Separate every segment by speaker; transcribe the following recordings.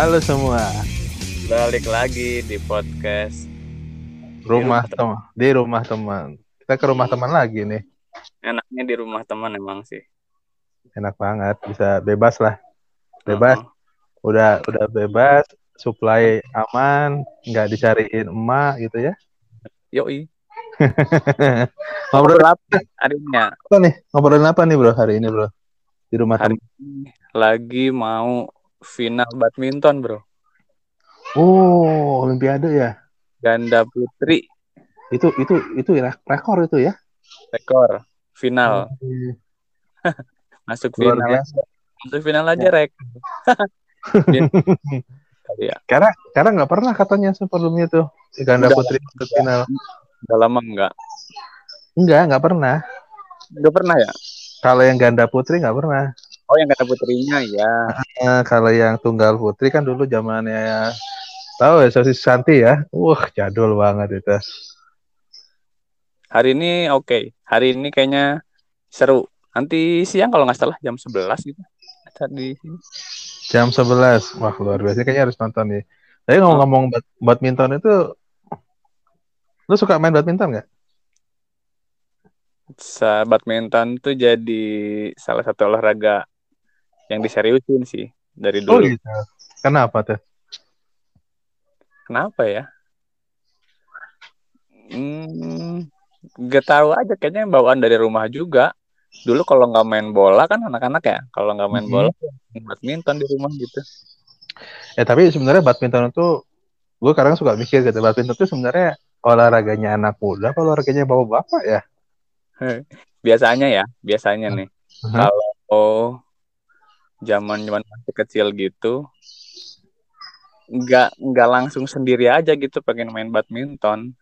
Speaker 1: Halo semua.
Speaker 2: Balik lagi di podcast
Speaker 1: Rumah teman. Di rumah teman. Kita ke rumah teman lagi nih.
Speaker 2: enaknya di rumah teman emang sih.
Speaker 1: Enak banget. Bisa bebas lah. Bebas.
Speaker 2: Oh,
Speaker 1: Udah udah bebas. Supply aman. Nggak dicariin emak gitu ya.
Speaker 2: Yoi.
Speaker 1: Ngobrol
Speaker 2: apa harinya?
Speaker 1: apa nih? Ngobrolin apa nih bro hari ini bro? Di rumah
Speaker 2: Hari
Speaker 1: teman.
Speaker 2: ini lagi mau final badminton bro.
Speaker 1: Oh, Olimpiade ya.
Speaker 2: Ganda putri
Speaker 1: Itu itu itu ya rekor itu ya.
Speaker 2: rekor final
Speaker 1: Hmm,
Speaker 2: masuk
Speaker 1: Luar
Speaker 2: final
Speaker 1: biasa.
Speaker 2: masuk final aja rek. Kali ya.
Speaker 1: Karena karena nggak pernah katanya sebelumnya tuh si ganda
Speaker 2: Udah.
Speaker 1: putri ke final.
Speaker 2: Udah lama enggak?
Speaker 1: Enggak, nggak pernah.
Speaker 2: Enggak pernah ya?
Speaker 1: Kalau yang ganda putri nggak pernah.
Speaker 2: Oh yang ganda putrinya ya.
Speaker 1: Eh, kalau yang tunggal putri kan dulu zamannya tahu ya sosis Santi ya. Wah, jadul banget itu.
Speaker 2: Hari ini oke. Hari ini kayaknya seru. Nanti siang kalau nggak salah jam 11 gitu. Tadi
Speaker 1: Jam 11. Wah, luar biasa kayaknya harus nonton nih. Tapi ngomong-ngomong bad- badminton itu lu suka main badminton nggak?
Speaker 2: Sa- badminton tuh jadi salah satu olahraga yang diseriusin sih dari
Speaker 1: Oh
Speaker 2: dulu.
Speaker 1: gitu. Kenapa tuh?
Speaker 2: Kenapa ya? Hmm, gak tahu aja kayaknya bawaan dari rumah juga. Dulu kalau nggak main bola kan anak-anak ya, kalau nggak main
Speaker 1: Mhm.
Speaker 2: bola badminton di rumah gitu.
Speaker 1: Ya tapi sebenarnya badminton itu gue kadang suka mikir gitu. Badminton itu sebenarnya olahraganya anak muda apa olahraganya bapak-bapak ya?
Speaker 2: Biasanya ya, biasanya nih
Speaker 1: Mhm.
Speaker 2: kalau zaman zaman masih kecil gitu nggak nggak langsung sendiri aja gitu pengen main badminton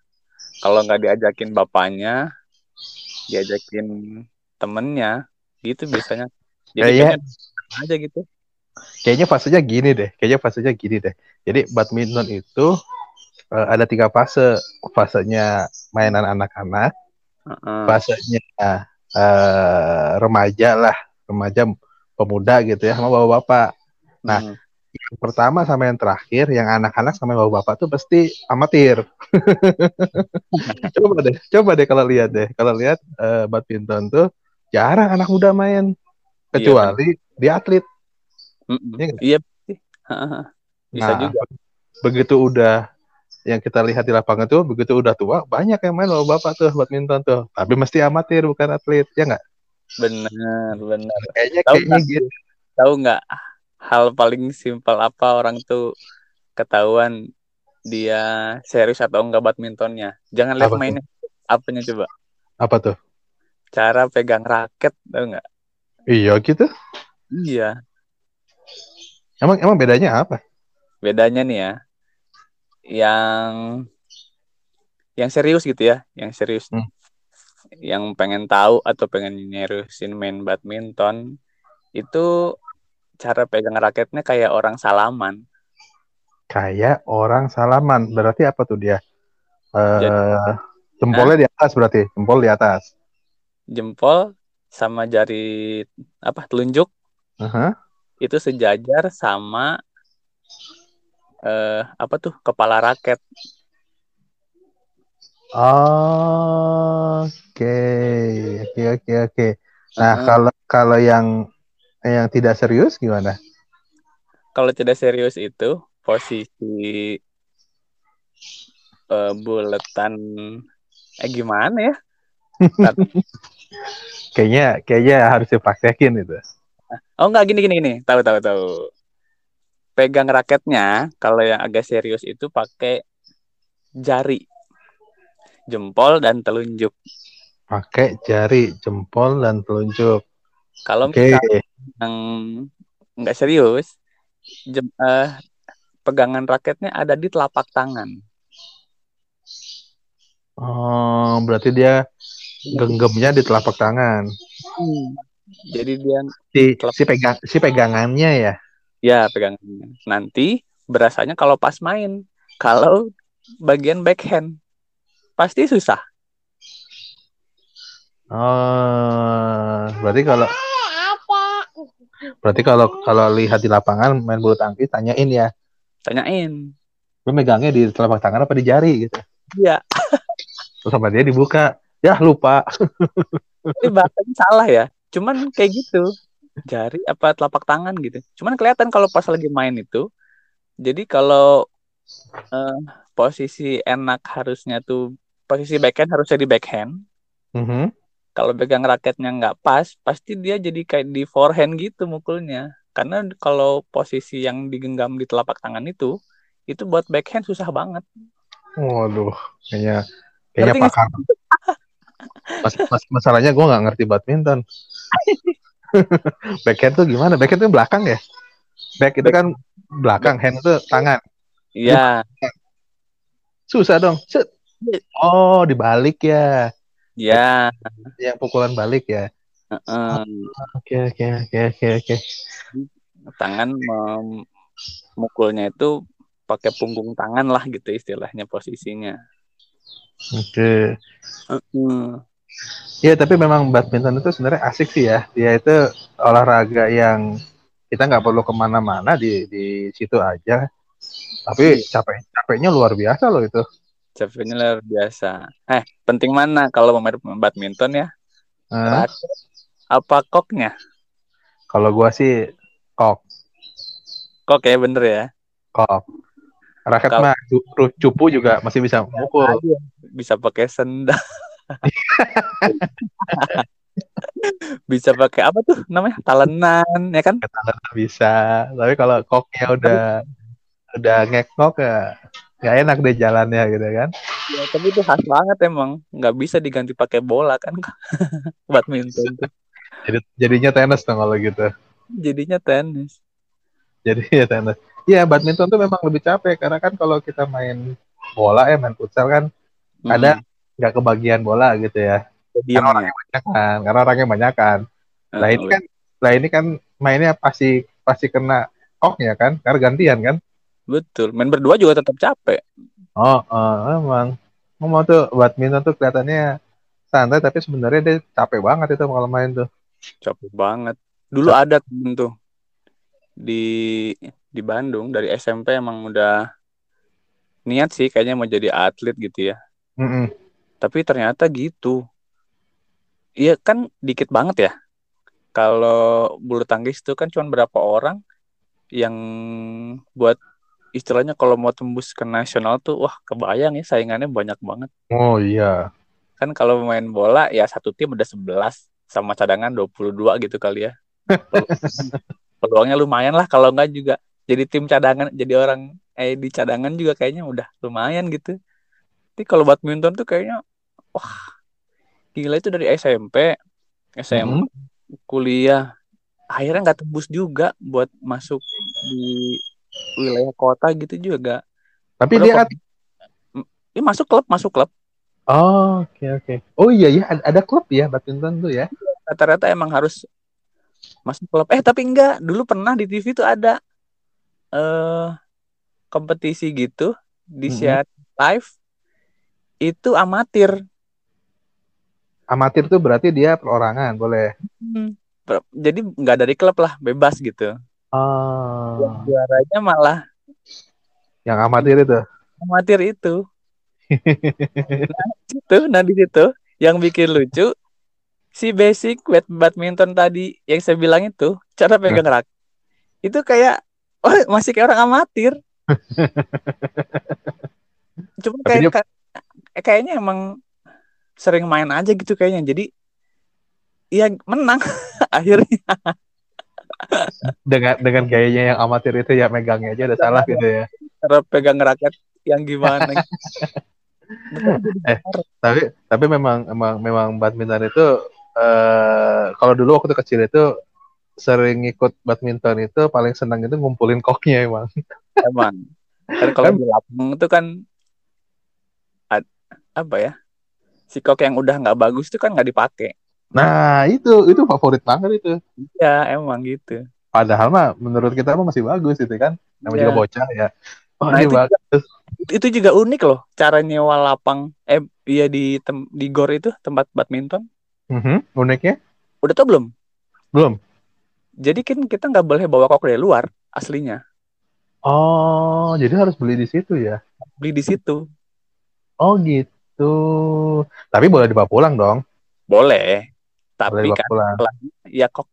Speaker 2: kalau nggak diajakin bapaknya diajakin temennya gitu biasanya jadi
Speaker 1: Kayaknya
Speaker 2: aja gitu
Speaker 1: kayaknya fasenya gini deh. Kayaknya fasenya gini deh. Jadi badminton itu eh, ada tiga fase. Fasenya mainan anak-anak,
Speaker 2: Heeh.
Speaker 1: fasenya eh, remaja lah, remaja pemuda gitu ya, sama bapak-bapak. Nah,
Speaker 2: Hmm.
Speaker 1: yang pertama sama yang terakhir, yang anak-anak sama yang bapak-bapak tuh pasti amatir. coba deh, coba deh kalau lihat deh, kalau lihat eh, badminton tuh jarang anak muda main, kecuali dia atlet.
Speaker 2: Mm-mm.
Speaker 1: Iya nggak?
Speaker 2: iya pasti. Heeh. bisa
Speaker 1: Nah,
Speaker 2: juga
Speaker 1: begitu udah yang kita lihat di lapangan tuh, begitu udah tua, banyak yang main bapak-bapak tuh badminton tuh, tapi mesti amatir bukan atlet, ya nggak?
Speaker 2: Benar benar
Speaker 1: Kayaknya
Speaker 2: Tahu nggak?
Speaker 1: gitu.
Speaker 2: tahu nggak hal paling simpel apa orang tuh ketahuan dia serius atau enggak badmintonnya jangan lihat mainnya apanya coba
Speaker 1: Apa tuh?
Speaker 2: cara pegang raket tahu nggak
Speaker 1: Iya gitu.
Speaker 2: iya
Speaker 1: Emang emang bedanya apa?
Speaker 2: bedanya nih ya yang yang serius gitu ya yang serius
Speaker 1: Hmm.
Speaker 2: Yang pengen tahu atau pengen nyeriusin main badminton itu cara pegang raketnya kayak orang salaman
Speaker 1: Kayak orang salaman. Berarti apa tuh dia? Eh
Speaker 2: Jadi-
Speaker 1: jempolnya di atas berarti, jempol di atas.
Speaker 2: jempol sama jari apa telunjuk
Speaker 1: Aha.
Speaker 2: itu sejajar sama eh apa tuh kepala raket
Speaker 1: Oke, oke, oke, oke. Nah,
Speaker 2: Heeh.
Speaker 1: kalau kalau yang yang tidak serius gimana?
Speaker 2: kalau tidak serius itu posisi eh, buletan eh gimana ya
Speaker 1: Kayaknya kayaknya harus dipraktekin itu.
Speaker 2: oh enggak gini gini gini tahu tahu tahu pegang raketnya kalau yang agak serius itu pakai jari jempol dan telunjuk
Speaker 1: Pakai jari, jempol dan telunjuk.
Speaker 2: kalau misalnya yang nggak serius jem- eh, pegangan raketnya ada di telapak tangan
Speaker 1: Oh, berarti dia genggamnya di telapak tangan.
Speaker 2: jadi dia
Speaker 1: Si si pegang si pegangannya ya.
Speaker 2: ya pegangannya nanti berasanya kalau pas main kalau bagian backhand pasti susah
Speaker 1: Oh, berarti kalau berarti kalau kalau lihat di lapangan main bulu tangkis tanyain ya.
Speaker 2: Tanyain.
Speaker 1: Gue megangnya di telapak tangan apa di jari gitu.
Speaker 2: iya.
Speaker 1: Terus sama dia dibuka. Ya lupa.
Speaker 2: ini bahasanya salah ya. Cuman kayak gitu. Jari apa telapak tangan gitu. Cuman kelihatan kalau pas lagi main itu. Jadi kalau eh, posisi enak harusnya tuh posisi backhand harusnya di backhand.
Speaker 1: Mhm.
Speaker 2: Kalau pegang raketnya nggak pas pasti dia jadi kayak di forehand gitu mukulnya karena kalau posisi yang digenggam di telapak tangan itu itu buat backhand susah banget
Speaker 1: Waduh, kayaknya kayaknya
Speaker 2: Ngerti
Speaker 1: pakar. Mas, mas- masalahnya gue nggak ngerti badminton. Backhand tuh gimana? Backhand tuh belakang ya? Back itu kan belakang, hand itu tangan.
Speaker 2: iya
Speaker 1: Susah dong. Set. Oh, dibalik ya.
Speaker 2: Ya
Speaker 1: Yang pukulan balik ya.
Speaker 2: heeh.
Speaker 1: Oke, oke, oke, oke, oke.
Speaker 2: tangan mem- mukulnya itu pakai punggung tangan lah gitu istilahnya posisinya
Speaker 1: Oke.
Speaker 2: Heeh.
Speaker 1: Ya, tapi memang badminton itu sebenarnya asik sih ya. Dia itu olahraga yang kita nggak perlu ke mana-mana di di situ aja. Tapi capek capeknya luar biasa loh itu.
Speaker 2: Capeknya luar biasa. Eh penting mana kalau mau main badminton ya? Raket apa koknya?
Speaker 1: Kalau gua sih kok.
Speaker 2: Kok ya bener ya?
Speaker 1: Kok. Raket
Speaker 2: Kalau-
Speaker 1: mah cupu juga masih bisa mukul.
Speaker 2: Aja. bisa pakai sendal. Bisa pakai apa tuh namanya? Talenan ya kan?
Speaker 1: Bisa. Tapi kalau koknya udah udah ngekok ya nggak enak deh jalannya gitu kan.
Speaker 2: ya, tapi itu khas banget emang nggak bisa diganti pakai bola kan badminton tuh
Speaker 1: Jadi jadinya tenis dong kalau gitu.
Speaker 2: jadinya tenis
Speaker 1: Jadi ya tenis. Iya badminton tuh memang lebih capek karena kan kalau kita main bola ya main futsal kan Ada. nggak kebagian bola gitu ya.
Speaker 2: diem
Speaker 1: Karena
Speaker 2: ya
Speaker 1: Banyak kan, karena orangnya banyak kan. Nah ini kan, lah ini kan mainnya pasti pasti kena koknya kan, karena gantian kan.
Speaker 2: Betul main berdua juga tetap capek
Speaker 1: Oh, oh emang. Ngomong tuh badminton tuh kelihatannya santai tapi sebenarnya dia capek banget itu kalau main tuh.
Speaker 2: capek banget dulu ada temen tuh di di Bandung dari SMP emang udah niat sih kayaknya mau jadi atlet gitu ya
Speaker 1: Mm-mm.
Speaker 2: tapi ternyata gitu iya kan dikit banget ya kalau bulu tangkis itu kan cuma berapa orang yang buat istilahnya kalau mau tembus ke nasional tuh wah kebayang ya saingannya banyak banget.
Speaker 1: Oh iya.
Speaker 2: kan kalau main bola ya satu tim udah 11 sama cadangan 22 gitu kali ya. Peluang- peluangnya lumayan lah kalau enggak juga jadi tim cadangan jadi orang eh di cadangan juga kayaknya udah lumayan gitu. Tapi kalau badminton tuh kayaknya wah gila itu dari SMP SMA kuliah. Akhirnya nggak tembus juga buat masuk di wilayah kota gitu juga
Speaker 1: Tapi
Speaker 2: Padahal
Speaker 1: dia
Speaker 2: kok-
Speaker 1: at-
Speaker 2: ini masuk klub masuk klub
Speaker 1: Oh, oke oke. Oh iya ya, ada, ada klub ya badminton tuh ya.
Speaker 2: rata-rata emang harus masuk klub. Eh tapi enggak, dulu pernah di TV tuh ada eh kompetisi gitu di
Speaker 1: Mhm.
Speaker 2: siar live itu amatir.
Speaker 1: Amatir tuh berarti dia perorangan, boleh.
Speaker 2: Hmm. Jadi nggak dari klub lah, bebas gitu. Yang
Speaker 1: Oh,
Speaker 2: juaranya malah
Speaker 1: yang amatir itu.
Speaker 2: amatir itu. Itu, nah di situ yang bikin lucu si basic bad badminton tadi yang saya bilang itu cara pegang raket itu kayak oh, masih kayak orang amatir. Cuma
Speaker 1: Tapi
Speaker 2: kayak
Speaker 1: dia-
Speaker 2: ka- kayaknya emang sering main aja gitu kayaknya. Jadi iya menang akhirnya.
Speaker 1: Dengan dengan gayanya yang amatir itu ya megangnya aja udah salah gitu ya.
Speaker 2: Cara pegang raket yang gimana.
Speaker 1: Eh. Tapi tapi memang memang memang badminton itu eh kalau dulu waktu kecil itu sering ikut badminton itu paling senang itu ngumpulin koknya emang.
Speaker 2: emang. Kan kalau di lapang itu kan ad- apa ya? Si kok yang udah nggak bagus itu kan nggak dipakai.
Speaker 1: Nah, itu itu favorit banget itu.
Speaker 2: Ya emang gitu.
Speaker 1: Padahal mah menurut kita mah masih bagus gitu kan. Namanya
Speaker 2: Ya.
Speaker 1: juga bocah ya. Oh,
Speaker 2: Nah, itu
Speaker 1: bagus.
Speaker 2: Itu juga unik loh cara nyewa lapang eh iya di tem- di gor itu tempat badminton.
Speaker 1: Mhm, Uniknya
Speaker 2: Udah tau belum?
Speaker 1: belum.
Speaker 2: Jadi kan kita nggak boleh bawa kok dari luar aslinya.
Speaker 1: Oh, jadi harus beli di situ ya?
Speaker 2: Beli di situ.
Speaker 1: Oh gitu. Tapi boleh dibawa pulang dong.
Speaker 2: Boleh. Tapi kan ya kok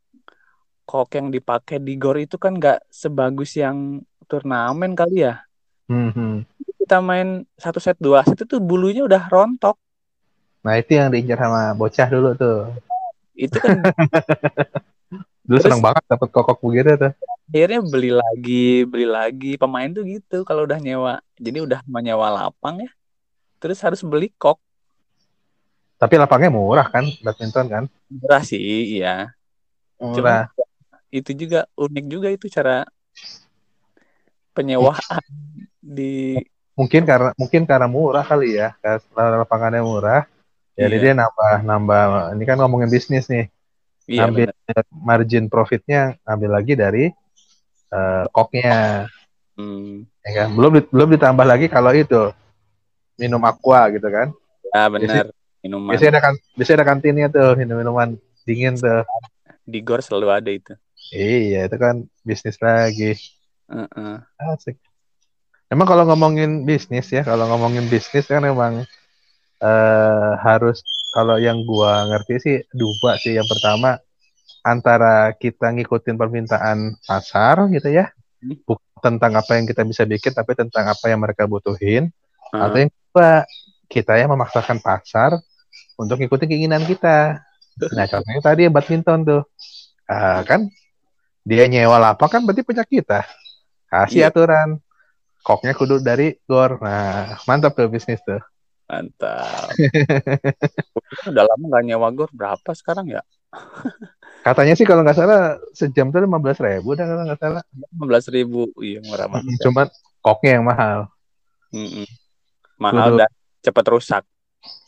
Speaker 2: kok yang dipakai di gor itu kan nggak sebagus yang turnamen kali ya.
Speaker 1: Hmm, hmm.
Speaker 2: Kita main satu set dua set itu bulunya udah rontok.
Speaker 1: Nah itu yang diincar sama bocah dulu tuh.
Speaker 2: Itu kan
Speaker 1: Dulu
Speaker 2: Terus-
Speaker 1: seneng banget dapet kokok begitu tuh.
Speaker 2: akhirnya beli lagi, beli lagi. Pemain tuh gitu kalau udah nyewa. Jadi udah menyewa lapang ya. Terus harus beli kok.
Speaker 1: Tapi lapangnya murah kan, badminton kan?
Speaker 2: Murah sih, iya.
Speaker 1: Murah.
Speaker 2: Cuma itu juga unik juga itu cara penyewaan di
Speaker 1: Mungkin karena mungkin karena murah kali ya, karena lapangannya murah. Jadi
Speaker 2: Iya.
Speaker 1: dia nambah nambah. Ini kan ngomongin bisnis nih.
Speaker 2: iya
Speaker 1: ambil
Speaker 2: bener.
Speaker 1: margin profitnya ambil lagi dari eh, koknya,
Speaker 2: Hmm,
Speaker 1: ya kan? Belum belum ditambah lagi kalau itu minum aqua gitu kan?
Speaker 2: ya benar. Minuman
Speaker 1: Biasanya ada kan, biasanya ada kantinnya tuh minum minuman dingin tuh.
Speaker 2: di gor selalu ada itu.
Speaker 1: Iya, itu kan bisnis lagi.
Speaker 2: Heeh.
Speaker 1: Asik. Emang kalau ngomongin bisnis ya, kalau ngomongin bisnis kan emang eh, harus kalau yang gua ngerti sih dua sih. Yang pertama antara kita ngikutin permintaan pasar gitu ya,
Speaker 2: Hmm.
Speaker 1: bukan tentang apa yang kita bisa bikin, tapi tentang apa yang mereka butuhin. Atau
Speaker 2: Heeh.
Speaker 1: yang kedua, kita yang memaksakan pasar untuk ngikutin keinginan kita. Nah, contohnya tadi badminton tuh. Ah, kan dia nyewa lapak kan berarti punya kita. Kasih
Speaker 2: Iya.
Speaker 1: aturan. Koknya kudu dari gor. Nah, mantap tuh bisnis tuh.
Speaker 2: Mantap. Udah lama nggak nyewa gor berapa sekarang ya?
Speaker 1: Katanya sih kalau nggak salah sejam tuh lima belas ribu dah kalau nggak salah.
Speaker 2: 15 ribu. Iya murah banget. ya.
Speaker 1: Cuman koknya yang mahal.
Speaker 2: Mm-mm. Mahal
Speaker 1: Kudu.
Speaker 2: dan cepat rusak.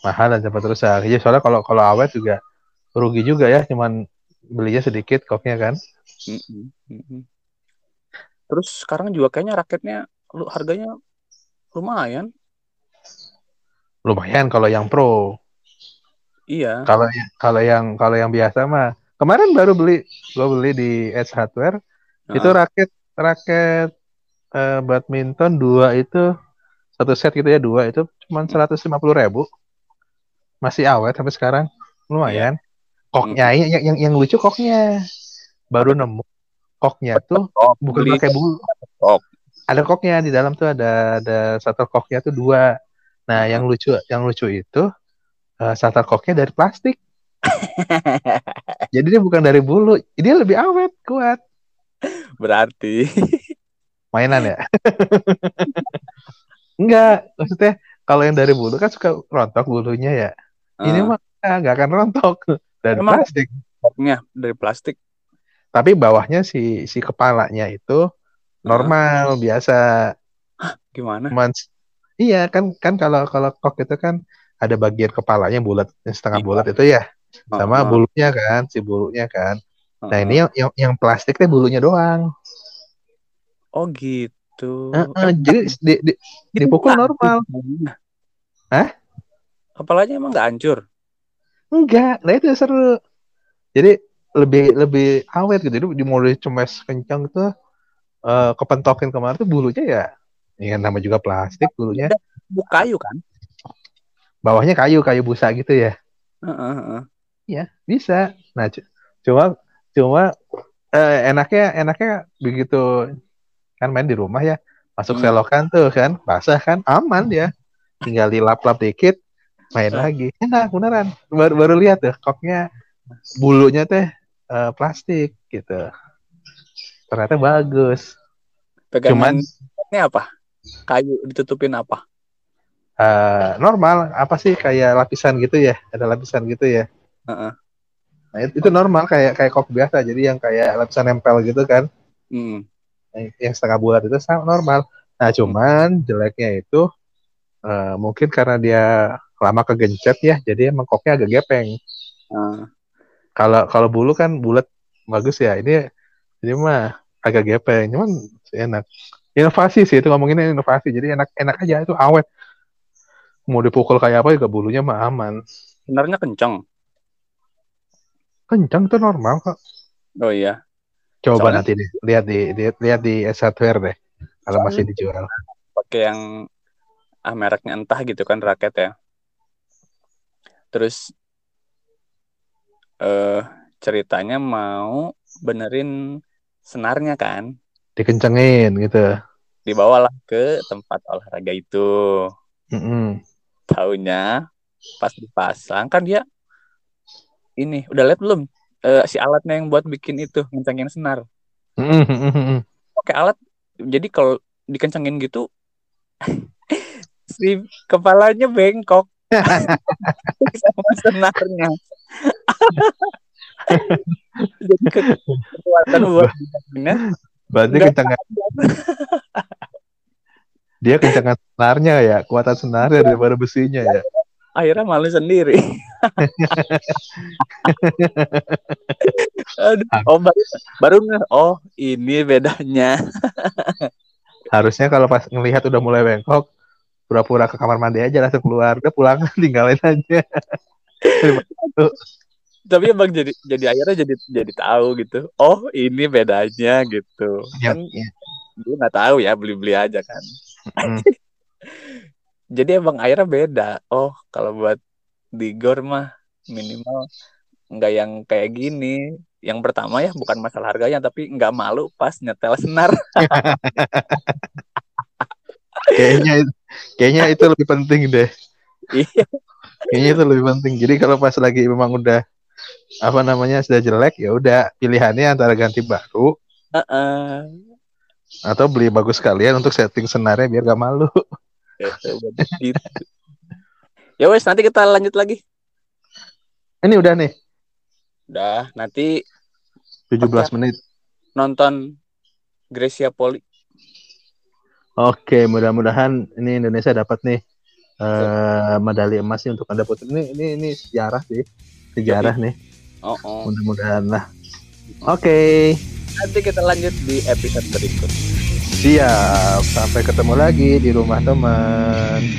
Speaker 1: Mahal dan cepat rusak. Iya soalnya kalau kalau awet juga rugi juga ya. Cuman belinya sedikit koknya kan.
Speaker 2: Terus sekarang juga kayaknya raketnya lu harganya lumayan.
Speaker 1: Lumayan kalau yang pro.
Speaker 2: Iya.
Speaker 1: Kalau kalau yang kalau yang biasa mah kemarin baru beli gua beli di Edge Hardware itu
Speaker 2: Heeh.
Speaker 1: raket raket eh, badminton dua itu satu set gitu ya dua itu cuma seratus lima puluh ribu masih awet sampai sekarang. Lumayan. Koknya yang, yang yang yang lucu koknya. Baru nemu. Koknya tuh
Speaker 2: Oh,
Speaker 1: bukan
Speaker 2: beli
Speaker 1: pakai bulu.
Speaker 2: kok.
Speaker 1: ada koknya di dalam tuh ada ada satu koknya tuh dua. Nah
Speaker 2: Hmm.
Speaker 1: yang lucu yang lucu itu uh, starter koknya dari plastik. Jadi dia bukan dari bulu dia lebih awet kuat.
Speaker 2: Berarti.
Speaker 1: Mainan ya? Enggak maksudnya kalau yang dari bulu kan suka rontok bulunya ya ini
Speaker 2: eh,
Speaker 1: mah nggak akan rontok dari
Speaker 2: Emang?
Speaker 1: plastik
Speaker 2: koknya dari plastik.
Speaker 1: tapi bawahnya si si kepalanya itu normal biasa
Speaker 2: Gimana?
Speaker 1: cuman iya kan kan kalau kalau kok itu kan ada bagian kepalanya bulat yang setengah
Speaker 2: Iya.
Speaker 1: bulat itu ya sama
Speaker 2: Heeh.
Speaker 1: bulunya kan si bulunya kan nah
Speaker 2: Heeh.
Speaker 1: ini yang yang, yang plastik teh bulunya doang
Speaker 2: Oh gitu.
Speaker 1: Heeh, jadi di, di- dipukul normal. Hah?
Speaker 2: Kepalanya emang nggak hancur.
Speaker 1: enggak nah itu seru jadi lebih lebih awet gitu jadi di mau dicemes kencang tuh eh, kepentokin kemarin tuh bulunya ya ya nama juga plastik bulunya
Speaker 2: Bu kayu kan?
Speaker 1: bawahnya kayu kayu busa gitu ya
Speaker 2: heeh.
Speaker 1: Iya, bisa. Nah, cu- cuma cuma eh, enaknya enaknya begitu kan main di rumah ya, masuk
Speaker 2: Hmm.
Speaker 1: selokan tuh kan, basah kan, aman dia. Tinggal dilap-lap dikit, main
Speaker 2: Hmm.
Speaker 1: lagi. Enak beneran. Baru baru lihat tuh koknya bulunya teh eh, plastik gitu. Ternyata bagus.
Speaker 2: Pegangan
Speaker 1: Cuman
Speaker 2: ini apa? Kayu ditutupin apa?
Speaker 1: eh, normal apa sih kayak lapisan gitu ya, ada lapisan gitu ya.
Speaker 2: Heeh.
Speaker 1: Nah, itu, itu normal kayak kayak kok biasa. Jadi yang kayak lapisan nempel gitu kan.
Speaker 2: Hmm.
Speaker 1: yang setengah bulat itu sangat normal. Nah, cuman jeleknya itu eh, mungkin karena dia lama kegencet ya, jadi emang koknya agak gepeng.
Speaker 2: Ah.
Speaker 1: Kalau kalau bulu kan bulat bagus ya. Ini ini mah agak gepeng, cuman enak. Inovasi sih itu ngomonginnya inovasi. Jadi enak enak aja itu awet. Mau dipukul kayak apa juga bulunya mah aman.
Speaker 2: Sebenarnya kenceng.
Speaker 1: Kencang tuh normal kok.
Speaker 2: Oh iya.
Speaker 1: Coba
Speaker 2: Soalnya-
Speaker 1: nanti deh lihat di, di lihat di S Hardware deh. kalau masih dijual.
Speaker 2: pakai yang ah mereknya entah gitu kan raket ya terus eh ceritanya mau benerin senarnya kan
Speaker 1: Dikencengin gitu.
Speaker 2: dibawalah ke tempat olahraga itu
Speaker 1: Mm-mm.
Speaker 2: taunya pas dipasang kan dia ini udah lihat belum Eh, si alatnya yang buat bikin itu ngencengin senar
Speaker 1: mm-mm, mm-mm.
Speaker 2: pakai alat jadi kalau dikencengin gitu si kepalanya bengkok sama senarnya. Jadi ke- kekuatan buat
Speaker 1: Berarti
Speaker 2: Nggak
Speaker 1: kencengan dia kencengan senarnya ya, kuatan senarnya daripada besinya ya.
Speaker 2: akhirnya malu sendiri. Aduh, oh baru, baru nge oh ini bedanya.
Speaker 1: Harusnya kalau pas ngelihat udah mulai bengkok, pura-pura ke kamar mandi aja langsung keluar. Udah pulang tinggalin aja.
Speaker 2: tapi emang jadi jadi akhirnya jadi jadi tahu gitu oh ini bedanya gitu
Speaker 1: Ya,
Speaker 2: kan
Speaker 1: ya.
Speaker 2: dia nggak tahu ya beli beli aja kan
Speaker 1: Mm.
Speaker 2: jadi emang akhirnya beda oh kalau buat di gor mah minimal nggak yang kayak gini yang pertama ya bukan masalah harganya tapi nggak malu pas nyetel senar
Speaker 1: Kayaknya kayaknya itu lebih penting deh.
Speaker 2: iya
Speaker 1: Kayaknya itu lebih penting. Jadi kalau pas lagi memang udah apa namanya sudah jelek ya udah pilihannya antara ganti baru
Speaker 2: Heeh.
Speaker 1: atau beli bagus sekalian untuk setting senarnya biar gak malu.
Speaker 2: gitu ya wes nanti kita lanjut lagi
Speaker 1: Ini udah nih
Speaker 2: udah nanti
Speaker 1: 17 menit.
Speaker 2: nonton Gracia Poli
Speaker 1: Oke, mudah-mudahan ini Indonesia dapat nih eh medali emas nih untuk Anda putri. Ini ini ini sejarah sih. Sejarah nih.
Speaker 2: oh, oh.
Speaker 1: Mudah-mudahan lah. Oke.
Speaker 2: nanti kita lanjut di episode berikut
Speaker 1: Siap. Sampai ketemu lagi di rumah teman.